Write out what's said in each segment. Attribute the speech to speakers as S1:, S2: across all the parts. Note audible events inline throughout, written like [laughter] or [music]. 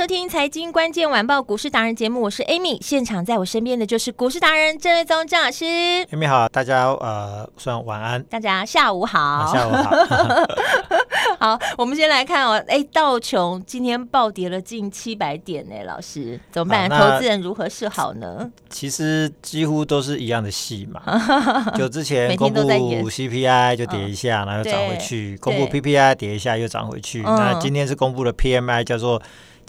S1: 收听《财经关键晚报》股市达人节目，我是 Amy，现场在我身边的就是股市达人郑瑞宗郑老师。
S2: Amy 好，大家呃，算晚安，
S1: 大家下午好，
S2: 啊、下午好。[laughs]
S1: 好，我们先来看哦，哎，道琼今天暴跌了近七百点呢，老师。怎么办？投资人如何是好呢？
S2: 其实几乎都是一样的戏嘛，[laughs] 就之前公布 CPI 就跌一下，然后又涨回去；公布 PPI 跌一下又涨回去。那今天是公布了 PMI 叫做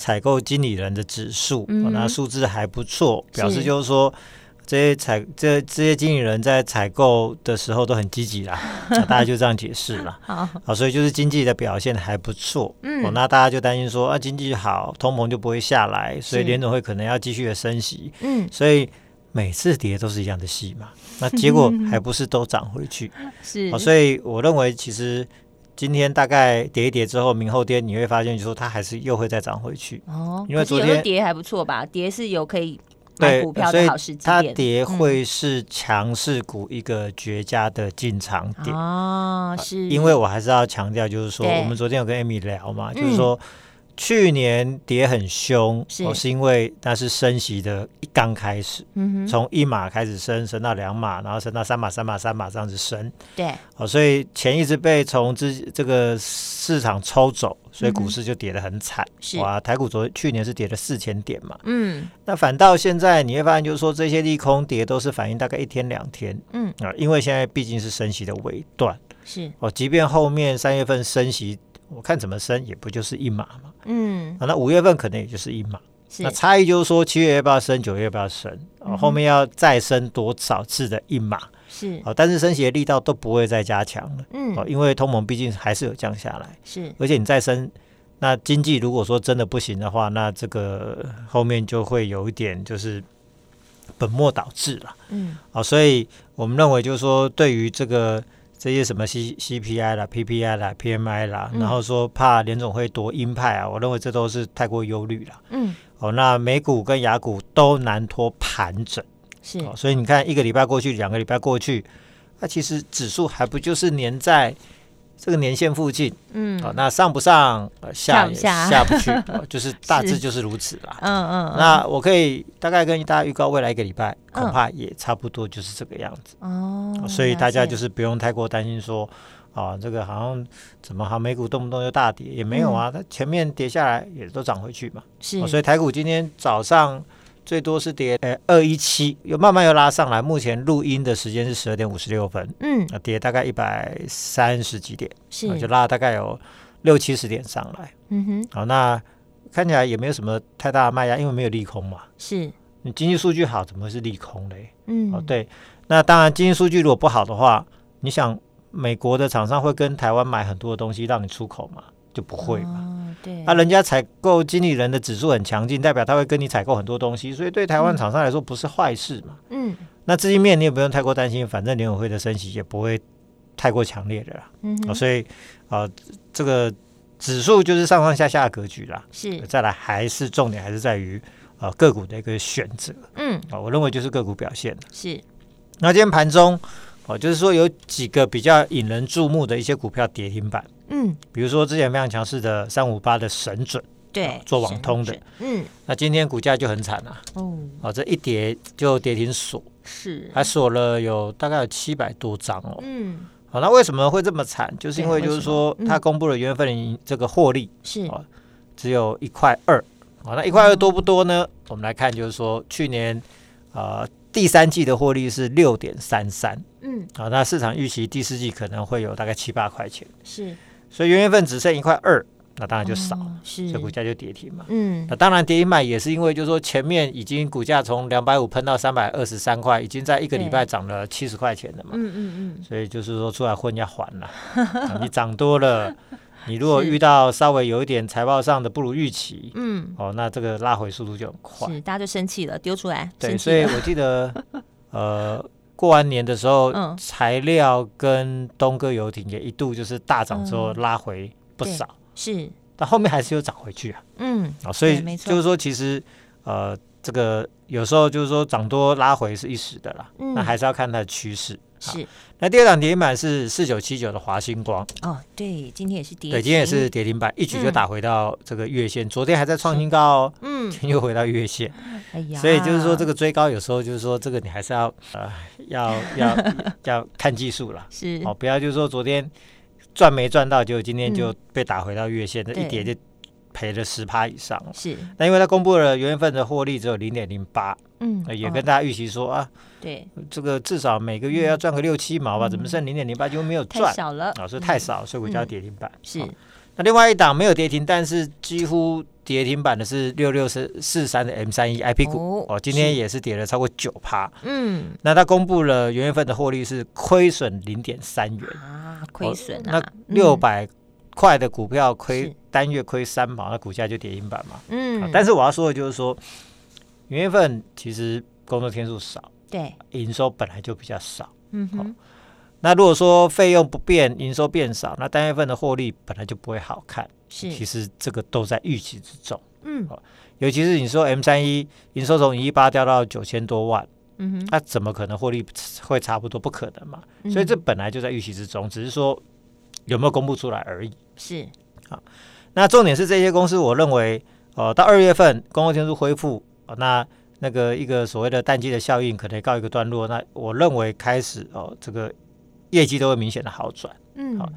S2: 采购经理人的指数，那数字还不错，表示就是说。这些采这这些经理人在采购的时候都很积极啦，[laughs] 大家就这样解释了。[laughs] 好，好，所以就是经济的表现还不错。嗯，哦，那大家就担心说啊，经济好，通膨就不会下来，所以联总会可能要继续的升息。嗯，所以每次跌都是一样的戏嘛。那结果 [laughs] 还不是都涨回去？是，哦，所以我认为其实今天大概跌一跌之后，明后天你会发现，就说它还是又会再涨回去。哦，因为昨天
S1: 跌还不错吧？跌是有可以。
S2: 对，所以它跌会是强势股一个绝佳的进场点
S1: 哦，是。
S2: 因为我还是要强调，就是说，我们昨天有跟 Amy 聊嘛，就是说，去年跌很凶，是。是因为那是升息的一刚开始，嗯从一码开始升，升到两码，然后升到三码、三码、三码这样子升，对，哦，所以钱一直被从这这个市场抽走。所以股市就跌得很惨，嗯、哇！台股昨去年是跌了四千点嘛，嗯，那反倒现在你会发现，就是说这些利空跌都是反映大概一天两天，嗯。啊，因为现在毕竟是升息的尾段，是。哦，即便后面三月份升息，我看怎么升也不就是一码嘛，嗯。啊，那五月份可能也就是一码，是。那差异就是说七月要不要升，九月要不要升，啊，后面要再升多少次的一码。是，但是升息的力道都不会再加强了，嗯，因为通膨毕竟还是有降下来，是，而且你再升，那经济如果说真的不行的话，那这个后面就会有一点就是本末倒置了，嗯，啊，所以我们认为就是说，对于这个这些什么 C C P I 啦、P P I 啦、P M I 啦，然后说怕联总会多鹰派啊，我认为这都是太过忧虑了，嗯，哦，那美股跟雅股都难脱盘整。是、哦，所以你看，一个礼拜过去，两个礼拜过去，那、啊、其实指数还不就是粘在这个年限附近？嗯，哦，那上不上，呃、下也下不去，[laughs] 哦，就是大致就是如此啦。嗯嗯，嗯，那我可以大概跟大家预告，未来一个礼拜恐怕也差不多就是这个样子。哦、嗯，所以大家就是不用太过担心说，啊、哦，这个好像怎么好美股动不动就大跌，也没有啊，它、嗯、前面跌下来也都涨回去嘛。是、哦，所以台股今天早上。最多是跌呃二一七，又慢慢又拉上来。目前录音的时间是十二点五十六分，嗯，跌大概一百三十几点，是，就拉了大概有六七十点上来，嗯哼，好，那看起来也没有什么太大的卖压，因为没有利空嘛，是，你经济数据好，怎么会是利空嘞？嗯，哦对，那当然经济数据如果不好的话，你想美国的厂商会跟台湾买很多的东西让你出口吗？就不会嘛。哦对，那、啊、人家采购经理人的指数很强劲，代表他会跟你采购很多东西，所以对台湾厂商来说不是坏事嘛。嗯，那资金面你也不用太过担心，反正联委会的升息也不会太过强烈的啦。嗯、哦，所以啊、呃，这个指数就是上上下下的格局啦。是，再来还是重点还是在于啊、呃、个股的一个选择。嗯，啊、哦，我认为就是个股表现是，那今天盘中哦，就是说有几个比较引人注目的一些股票跌停板。嗯，比如说之前非常强势的三五八的神准，对、哦，做网通的，嗯，那今天股价就很惨啊，哦，哦，这一跌就跌停锁，是，还锁了有大概有七百多张哦，嗯，好、哦，那为什么会这么惨？就是因为就是说它公布了月份这个获利是、哦，只有一块二，好，那一块二多不多呢？嗯、我们来看，就是说去年啊、呃、第三季的获利是六点三三，嗯，好，那市场预期第四季可能会有大概七八块钱，是。所以元月份只剩一块二，那当然就少，
S1: 哦、是，
S2: 所以股价就跌停嘛。
S1: 嗯，
S2: 那当然跌停板也是因为，就是说前面已经股价从两百五喷到三百二十三块，已经在一个礼拜涨了七十块钱了嘛。嗯嗯嗯。所以就是说出来混要还了，[laughs] 你涨多了，你如果遇到稍微有一点财报上的不如预期，嗯，哦，那这个拉回速度就很快，
S1: 是大家就生气了，丢出来。
S2: 对，所以我记得，[laughs] 呃。过完年的时候，嗯、材料跟东哥游艇也一度就是大涨之后拉回不少，嗯、
S1: 是，
S2: 但后面还是有涨回去啊。嗯，啊，所以就是说，其实呃，这个有时候就是说涨多拉回是一时的啦，嗯、那还是要看它的趋势。是，那第二档跌停板是四九七九的华星光。
S1: 哦，对，今天也是跌，
S2: 对，今天也是跌停板，一举就打回到这个月线，昨天还在创新高哦，嗯，今天又回到月线，哎呀，所以就是说这个追高有时候就是说这个你还是要呃要要 [laughs] 要看技术了，是。哦，不要就是说昨天赚没赚到，就今天就被打回到月线，这一跌就。赔了十趴以上，是。那因为他公布了元月份的获利只有零点零八，嗯，也跟大家预期说啊，对，这个至少每个月要赚个六七毛吧，怎么剩零点零八就没有赚？太少了啊，所以太少，所以我叫跌停板。是。那另外一档没有跌停，但是几乎跌停板的是六六四四三的 M 三一 IP 股哦，今天也是跌了超过九趴。嗯。那他公布了元月份的获利是亏损零点三元啊，亏损啊，那六百。块的股票亏单月亏三毛，那股价就跌停板嘛。嗯，但是我要说的就是说，元月份其实工作天数少，对，营收本来就比较少。嗯哼，那如果说费用不变，营收变少，那单月份的获利本来就不会好看。是，其实这个都在预期之中。嗯，尤其是你说 M 三一营收从一一八掉到九千多万，嗯哼，那怎么可能获利会差不多？不可能嘛。所以这本来就在预期之中，只是说。有没有公布出来而已？是。好，那重点是这些公司，我认为，呃，到二月份工作天数恢复，呃，那那个一个所谓的淡季的效应可能告一个段落，那我认为开始哦，呃，这个业绩都会明显的好转，嗯，好，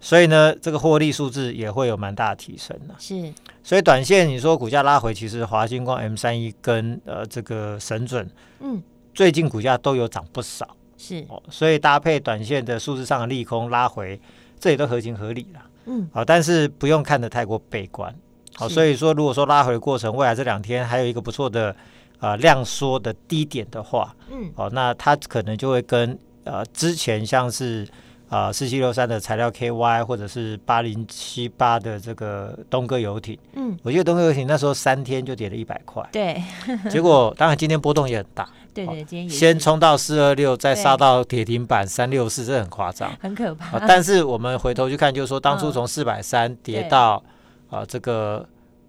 S2: 所以呢，这个获利数字也会有蛮大的提升的，是，所以短线你说股价拉回，其实华星光 M 三一跟呃这个神准，嗯，最近股价都有涨不少，是，哦，所以搭配短线的数字上的利空拉回。这也都合情合理了，嗯，好，但是不用看得太过悲观，好，所以说如果说拉回的过程，未来这两天还有一个不错的呃量缩的低点的话，嗯，好，那它可能就会跟呃之前像是啊四七六三的材料 KY 或者是八零七八的这个东哥游艇，嗯，我记得东哥游艇那时候三天就跌了一百块，对，[laughs] 结果当然今天波动也很大。对对，今天先冲到四二六，再杀到跌停板三六四，这很夸张，很可怕。但是我们回头去看，就是说当初从四百三跌到啊这个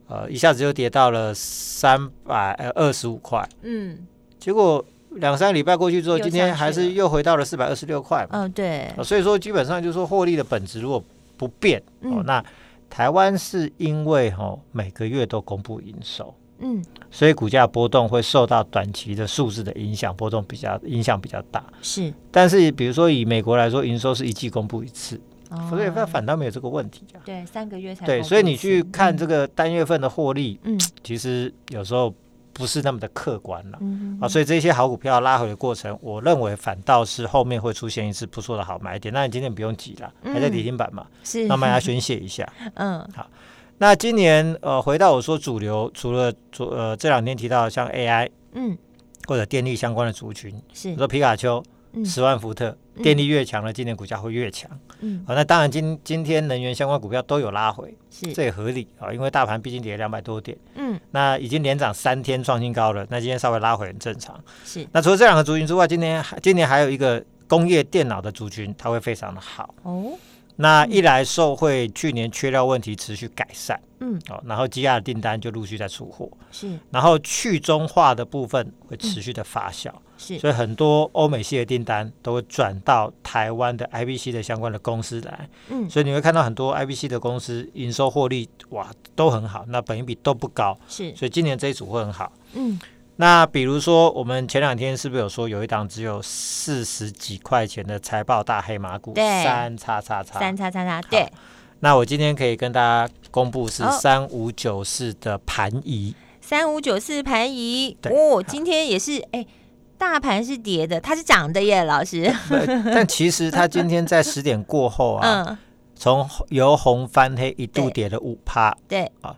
S2: 呃一下子就跌到了三百二十五块，嗯，结果两三个礼拜过去之后，今天还是又回到了四百二十六块嘛，嗯，对。所以说基本上就是说获利的本质如果不变哦，那台湾是因为哦每个月都公布营收。嗯，所以股价波动会受到短期的数字的影响，波动比较影响比较大。是，但是比如说以美国来说，营收是一季公布一次，哦、所以它反倒没有这个问题。对，三个月才。对，所以你去看这个单月份的获利，嗯，其实有时候不是那么的客观了。嗯啊，所以这些好股票拉回的过程，我认为反倒是后面会出现一次不错的好买点。那你今天不用急了，还在跌停板嘛？是，那么要宣泄一下。[laughs] 嗯，好。那今年呃，回到我说主流，除了昨呃这两天提到像 AI，嗯，或者电力相关的族群，是。说皮卡丘、十万伏特，电力越强了，今年股价会越强。嗯，好，那当然今今天能源相关股票都有拉回，是。这也合理啊，因为大盘毕竟跌了两百多点，嗯，那已经连涨三天创新高了，那今天稍微拉回很正常。是，那除了这两个族群之外，今年今年还有一个工业电脑的族群，它会非常的好。哦。那一来受惠去年缺料问题持续改善，嗯，哦，然后积压的订单就陆续在出货，是，然后去中化的部分会持续的发酵，是，所以很多欧美系的订单都会转到台湾的 IBC 的相关的公司来，嗯，所以你会看到很多 IBC 的公司营收获利哇都很好，那本益比都不高，是，所以今年这一组会很好，嗯。那比如说，我们前两天是不是有说有一档只有四十几块钱的财报大黑马股？对，三叉叉叉，三叉叉叉。对。那我今天可以跟大家公布是三五九四的盘仪，
S1: 三五九四盘仪。哦，今天也是哎，大盘是跌的，它是涨的耶，老师。
S2: 但其实它今天在十点过后啊。[laughs] 嗯从由红翻黑一度跌了五趴，
S3: 对
S2: 啊，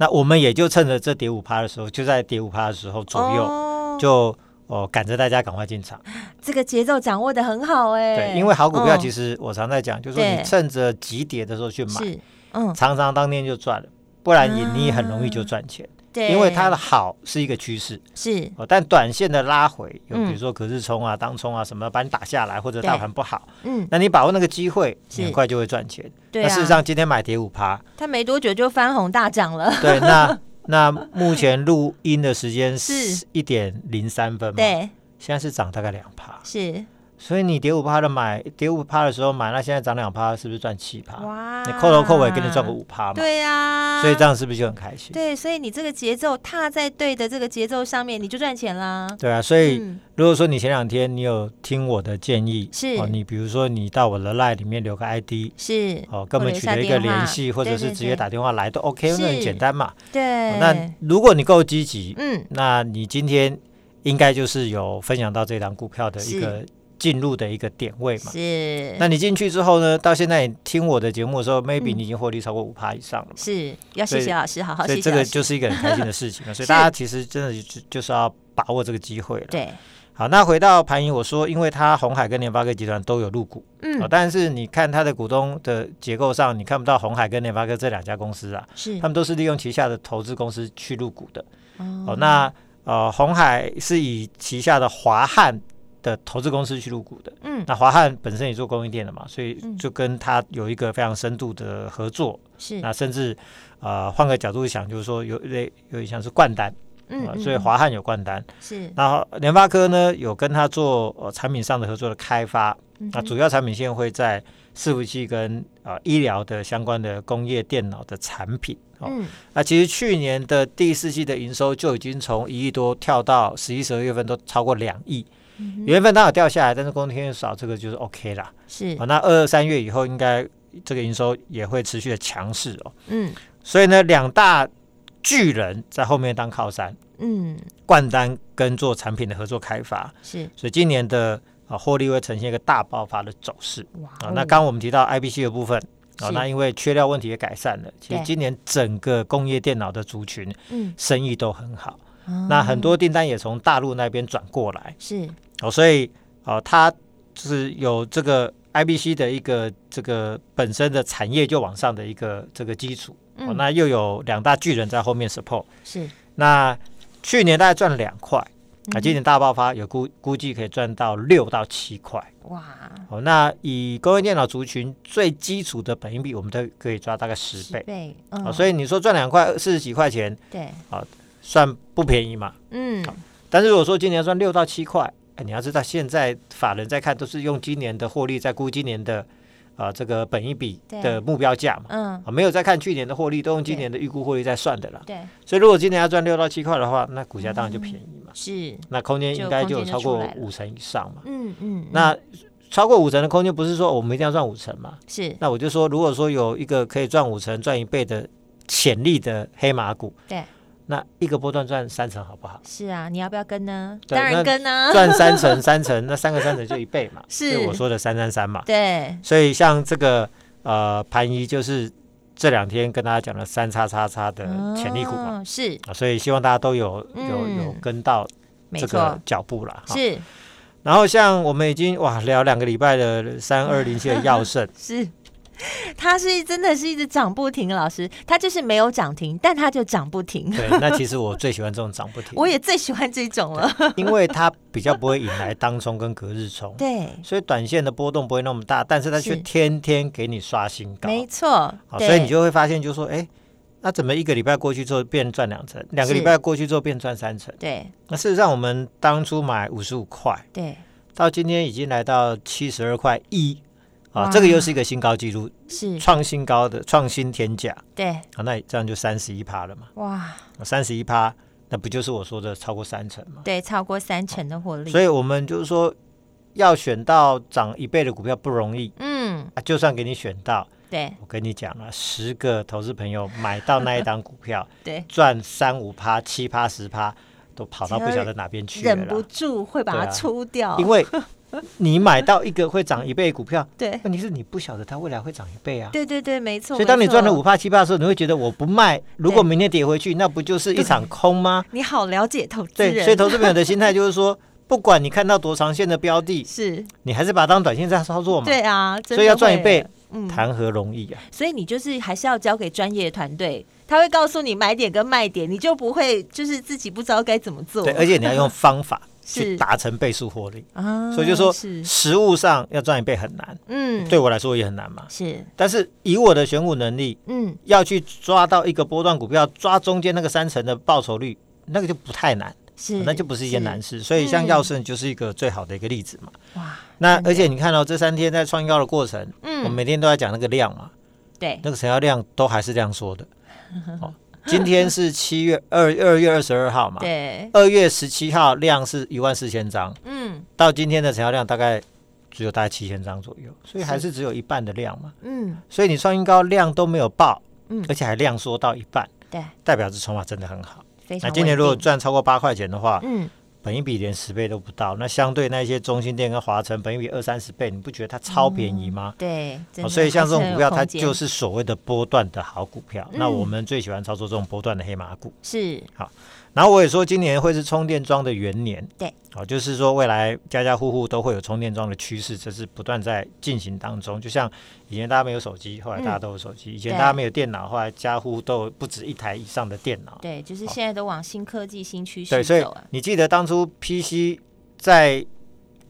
S2: 那我们也就趁着这跌五趴的时候，就在跌五趴的时候左右，哦、就哦赶着大家赶快进场，
S3: 这个节奏掌握的很好哎。
S2: 对，因为好股票其实我常在讲，哦、就是说你趁着急跌的时候去买，嗯，常常当天就赚了，不然你你很容易就赚钱。因为它的好是一个趋势，
S3: 是。
S2: 哦，但短线的拉回，有比如说可日冲啊、当冲啊什么，把你打下来，或者大盘不好，嗯，那你把握那个机会，很快就会赚钱。对，那事实上今天买跌五趴，
S3: 它没多久就翻红大涨了。
S2: 对，那那目前录音的时间是。一点零三分嘛？对，现在是涨大概两趴。
S3: 是。
S2: 所以你跌五趴的买，跌五趴的时候买，那现在涨两趴，是不是赚七趴？哇！你扣头扣尾给你赚个五趴嘛？
S3: 对呀。
S2: 所以这样是不是就很开心？
S3: 对，所以你这个节奏踏在对的这个节奏上面，你就赚钱啦。
S2: 对啊，所以如果说你前两天你有听我的建议，是哦，你比如说你到我的 LINE 里面留个 ID，是哦，跟我们取得一个联系，或者是直接打电话来都 OK，那很简单嘛。
S3: 对。
S2: 那如果你够积极，嗯，那你今天应该就是有分享到这档股票的一个。进入的一个点位嘛，是。那你进去之后呢？到现在你听我的节目的时候，maybe 你已经获利超过五趴以上了。
S3: 是，要谢谢老师，好好谢谢。
S2: 所以这个就是一个很开心的事情了。[laughs] 所以大家其实真的就就是要把握这个机会了。对。好，那回到盘盈，我说，因为它红海跟联发科集团都有入股，嗯，但是你看它的股东的结构上，你看不到红海跟联发科这两家公司啊，是，他们都是利用旗下的投资公司去入股的。哦。那呃，红海是以旗下的华汉。的投资公司去入股的，嗯，那华汉本身也做供应链的嘛，所以就跟他有一个非常深度的合作，是。那甚至呃换个角度想，就是说有类有点像是灌单，嗯，嗯，所以华汉有灌单。是，然后联发科呢有跟他做呃产品上的合作的开发，嗯、那主要产品线会在伺服器跟呃医疗的相关的工业电脑的产品，哦，嗯、那其实去年的第四季的营收就已经从一亿多跳到十一、十二月份都超过两亿。月份刚好掉下来，但是工作天数少，这个就是 OK 啦。是。啊，那二三月以后应该这个营收也会持续的强势哦。嗯，所以呢，两大巨人在后面当靠山，嗯，灌单跟做产品的合作开发。是，所以今年的啊获利会呈现一个大爆发的走势。哇、哦。啊，那刚刚我们提到 IBC 的部分啊，那因为缺料问题也改善了，其实今年整个工业电脑的族群，嗯，生意都很好。嗯、那很多订单也从大陆那边转过来，是。哦，所以哦，它就是有这个 IBC 的一个这个本身的产业就往上的一个这个基础，嗯、哦，那又有两大巨人在后面 support，是。那去年大概赚两块，嗯、啊，今年大爆发，有估估计可以赚到六到七块，哇！哦，那以工业电脑族群最基础的本益比，我们都可以抓大概十倍，倍嗯、哦，所以你说赚两块四十几块钱，对，啊、哦，算不便宜嘛，嗯。但是如果说今年赚六到七块。你要知道，现在法人在看都是用今年的获利在估今年的啊、呃、这个本一笔的目标价嘛，嗯，啊没有再看去年的获利，都用今年的预估获利在算的啦。对，所以如果今年要赚六到七块的话，那股价当然就便宜嘛。是，那空间应该就有超过五成以上嘛。嗯嗯，那超过五成的空间不是说我们一定要赚五成嘛？是，那我就说，如果说有一个可以赚五成、赚一倍的潜力的黑马股，对。那一个波段赚三成好不好？
S3: 是啊，你要不要跟呢？当然跟啊！
S2: 赚三成，三成，那三个三成就一倍嘛。[laughs] 是我说的三三三嘛。对。所以像这个呃盘一，就是这两天跟大家讲的三叉叉叉的潜力股嘛。是啊，所以希望大家都有有有跟到这个脚步了。是。然后像我们已经哇聊两个礼拜的三二零七的 [laughs] 耀盛是。[laughs]
S3: 它是真的是一直涨不停，老师，它就是没有涨停，但它就涨不停。
S2: 对，[laughs] 那其实我最喜欢这种涨不停。
S3: 我也最喜欢这种了，
S2: 因为它比较不会引来当冲跟隔日冲，对，所以短线的波动不会那么大，但是它却天天给你刷新高，
S3: 没错。
S2: 好，所以你就会发现，就说，哎，那怎么一个礼拜过去之后变赚两成，两个礼拜过去之后变赚三成？对，那事实上我们当初买五十五块，对，到今天已经来到七十二块一。啊，这个又是一个新高纪录，是创新高的创新天价。对，啊，那这样就三十一趴了嘛。哇，三十一趴，那不就是我说的超过三成吗？
S3: 对，超过三成的获利。
S2: 所以我们就是说，要选到涨一倍的股票不容易。嗯，啊，就算给你选到，对，我跟你讲了，十个投资朋友买到那一档股票，[laughs] 对，赚三五趴、七趴、十趴。都跑到不晓得哪边去
S3: 了，忍不住会把它出掉，
S2: 因为。[laughs] 你买到一个会涨一倍的股票，
S3: 对，
S2: 问题是你不晓得它未来会涨一倍啊。
S3: 对对对，没错。
S2: 所以当你赚了五帕七帕的时候，你会觉得我不卖，如果明天跌回去，那不就是一场空吗？
S3: 你好了解投资人。
S2: 对，所以投资朋友的心态就是说，不管你看到多长线的标的，
S3: 是，
S2: 你还是把它当短线在操作嘛。
S3: 对啊，
S2: 所以要赚一倍，嗯，谈何容易啊。
S3: 所以你就是还是要交给专业的团队，他会告诉你买点跟卖点，你就不会就是自己不知道该怎么做。
S2: 对，而且你要用方法。去达成倍数获利啊，所以就说实物上要赚一倍很难，嗯，对我来说也很难嘛，
S3: 是。
S2: 但是以我的选股能力，嗯，要去抓到一个波段股票，抓中间那个三成的报酬率，那个就不太难，
S3: 是，
S2: 那就不是一件难事。所以像耀盛就是一个最好的一个例子嘛。哇，那而且你看到这三天在创高的过程，嗯，我们每天都在讲那个量嘛，
S3: 对，
S2: 那个成交量都还是这样说的，[laughs] 今天是七月 [laughs] 二二月二十二号嘛？
S3: 对，
S2: 二月十七号量是一万四千张，嗯，到今天的成交量大概只有大概七千张左右，所以还是只有一半的量嘛，嗯，所以你创新高量都没有爆，嗯，而且还量缩到一半，
S3: 对，
S2: 代表着筹码真的很好。那今年如果赚超过八块钱的话，嗯。本一比连十倍都不到，那相对那些中心店跟华城，本一比二三十倍，你不觉得它超便宜吗？
S3: 嗯、对，
S2: 所以像这种股票，它就是所谓的波段的好股票。嗯、那我们最喜欢操作这种波段的黑马股。
S3: 是，好。
S2: 然后我也说，今年会是充电桩的元年，
S3: 对，
S2: 哦，就是说未来家家户户都会有充电桩的趋势，这是不断在进行当中。就像以前大家没有手机，后来大家都有手机；以前大家没有电脑，后来家户都有不止一台以上的电脑。
S3: 对，就是现在都往新科技、新趋势走。
S2: 对，所以你记得当初 PC 在。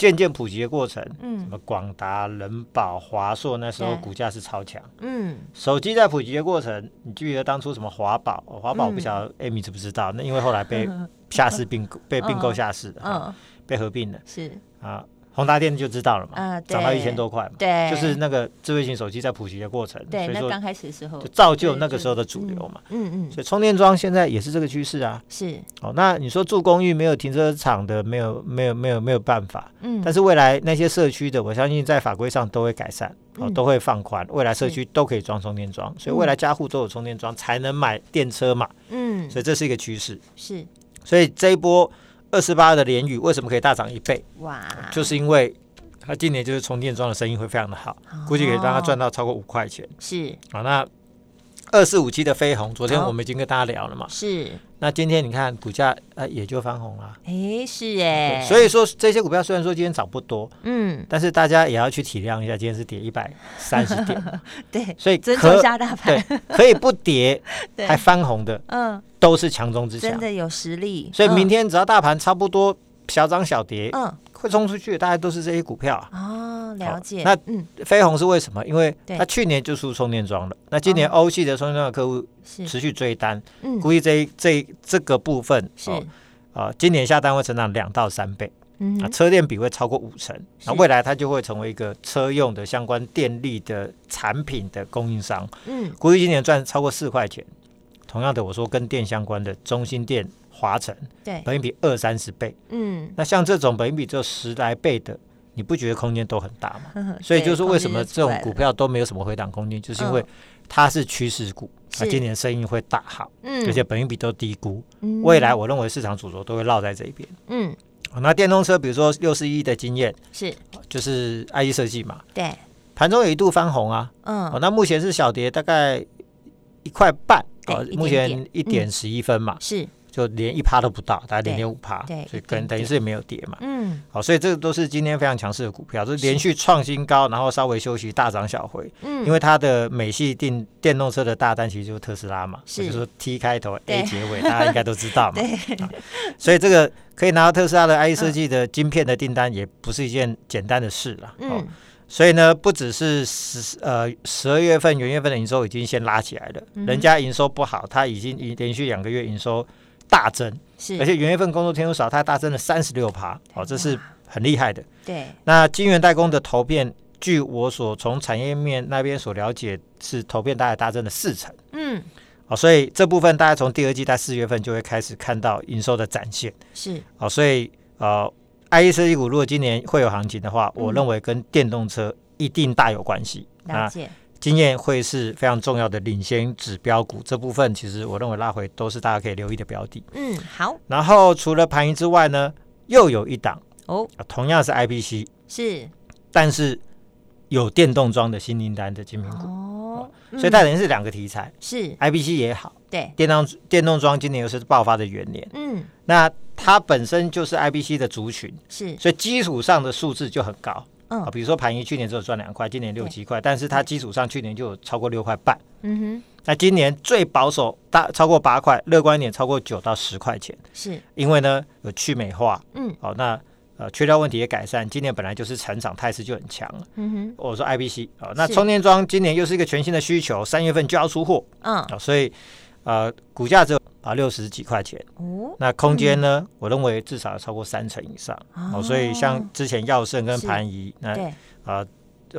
S2: 渐渐普及的过程，嗯，什么广达、人保、华硕，那时候股价是超强，嗯，手机在普及的过程，你记得当初什么华宝？华宝不晓得 Amy 知不知道？那因为后来被 [laughs] 下市并购，被并购下市的，嗯，被合并了，
S3: 是啊。
S2: 宏达电就知道了嘛，涨到一千多块嘛，对，就是那个智慧型手机在普及的过程，
S3: 对，那刚开始的时候。
S2: 就造就那个时候的主流嘛，嗯嗯，所以充电桩现在也是这个趋势啊，
S3: 是。
S2: 哦，那你说住公寓没有停车场的，没有没有没有没有办法，嗯，但是未来那些社区的，我相信在法规上都会改善，哦，都会放宽，未来社区都可以装充电桩，所以未来家户都有充电桩才能买电车嘛，嗯，所以这是一个趋势，
S3: 是，
S2: 所以这一波二十八的联宇为什么可以大涨一倍？哇，就是因为。它今年就是充电桩的生意会非常的好，估计可以让它赚到超过五块钱。
S3: 是
S2: 啊，那二四五七的飞鸿，昨天我们已经跟大家聊了嘛。
S3: 是，
S2: 那今天你看股价呃也就翻红了。
S3: 哎，是哎。
S2: 所以说这些股票虽然说今天涨不多，嗯，但是大家也要去体谅一下，今天是跌一百三十点。[laughs]
S3: 对，
S2: 所以
S3: 尊重下大盘，
S2: 可以不跌 [laughs] 还翻红的，嗯，都是强中之强，
S3: 真的有实力。
S2: 所以明天只要大盘差不多小涨小跌，嗯。会冲出去大概都是这些股票啊。
S3: 哦，了解。
S2: 那嗯，飞鸿是为什么？因为它去年就出充电桩了。那今年欧系的充电桩的客户持续追单，嗯估计这这这个部分是啊，今年下单会成长两到三倍。嗯，啊，车电比会超过五成。那未来它就会成为一个车用的相关电力的产品的供应商。嗯，估计今年赚超过四块钱。同样的，我说跟电相关的中心电。华晨对，本益比二三十倍，嗯，那像这种本益比只有十来倍的，你不觉得空间都很大吗？[laughs] 所以就是为什么这种股票都没有什么回档空间，就是因为它是趋势股，它、嗯、今年生意会大好，嗯，而且本益比都低估，嗯、未来我认为市场主轴都会绕在这一边，嗯，那电动车比如说六十一的经验
S3: 是，
S2: 就是 IE 设计嘛，
S3: 对，
S2: 盘中有一度翻红啊，嗯，那目前是小跌大概一块半，哦，目前一点十一分嘛，嗯、是。就连一趴都不到，大概零点五趴，所以等等于是也没有跌嘛。嗯，好，所以这个都是今天非常强势的股票，就是连续创新高，然后稍微休息，大涨小回。嗯，因为它的美系电电动车的大单其实就是特斯拉嘛，是就是说 T 开头 A 结尾，大家应该都知道嘛。[laughs] 对，所以这个可以拿到特斯拉的 IE 设计的晶片的订单，也不是一件简单的事了。嗯，所以呢，不只是十呃十二月份元月份的营收已经先拉起来了，人家营收不好，它已经连续两个月营收。大增，是，而且元月份工作天数少，它大增了三十六趴，哦，这是很厉害的。
S3: 对，
S2: 那晶圆代工的投片，据我所从产业面那边所了解，是投片大概大增了四成。嗯，哦，所以这部分大概从第二季到四月份就会开始看到营收的展现。
S3: 是，
S2: 哦，所以呃，IE 设计股如果今年会有行情的话，嗯、我认为跟电动车一定大有关系。
S3: 了解。
S2: 经验会是非常重要的领先指标股。这部分其实我认为拉回都是大家可以留意的标的。
S3: 嗯，好。
S2: 然后除了盘仪之外呢，又有一档
S3: 哦，
S2: 同样是 IPC，
S3: 是，
S2: 但是有电动装的新订单的精品股。哦，所以它等于是两个题材，
S3: 是。
S2: IPC 也好，
S3: 对，
S2: 电动电动装今年又是爆发的元年，
S3: 嗯，
S2: 那它本身就是 I B C 的族群，
S3: 是，
S2: 所以基础上的数字就很高。
S3: 嗯，
S2: 比如说盘一去年只有赚两块，今年六七块，但是它基础上去年就有超过六块半。
S3: 嗯哼，
S2: 那今年最保守大超过八块，乐观一点超过九到十块钱。
S3: 是，
S2: 因为呢有去美化，
S3: 嗯，
S2: 好，那呃缺料问题也改善，今年本来就是成长态势就很强了。
S3: 嗯哼，
S2: 我说 IBC 啊，那充电桩今年又是一个全新的需求，三月份就要出货，
S3: 嗯，
S2: 所以呃股价只有。啊，六十几块钱哦，那空间呢？我认为至少要超过三成以上哦，所以像之前耀盛跟盘仪，那啊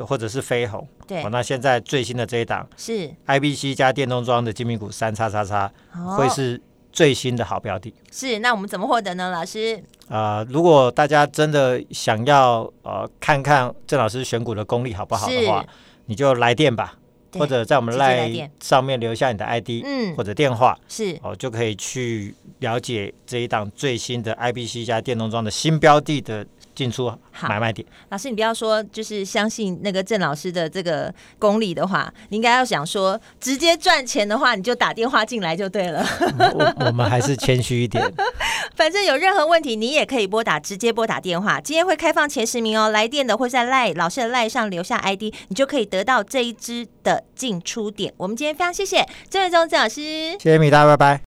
S2: 或者是飞鸿，
S3: 对，
S2: 那现在最新的这一档
S3: 是
S2: IBC 加电动装的精品股三叉叉叉，会是最新的好标的。
S3: 是，那我们怎么获得呢？老师
S2: 啊，如果大家真的想要呃看看郑老师选股的功力好不好的话，你就来电吧。或者在我们 LINE 上面留下你的 ID，
S3: 嗯，
S2: 或者电话，
S3: 是。
S2: 哦，就可以去了解这一档最新的 IBC 加电动装的新标的的进出买卖点。
S3: 老师，你不要说就是相信那个郑老师的这个功力的话，你应该要想说直接赚钱的话，你就打电话进来就对了。
S2: 我 [laughs] 我们还是谦虚一点。
S3: 反正有任何问题，你也可以拨打直接拨打电话。今天会开放前十名哦，来电的会在 LINE 老师的 LINE 上留下 ID，你就可以得到这一支的进出点。我们今天非常谢谢郑瑞宗郑老师，
S2: 谢谢米大，拜拜。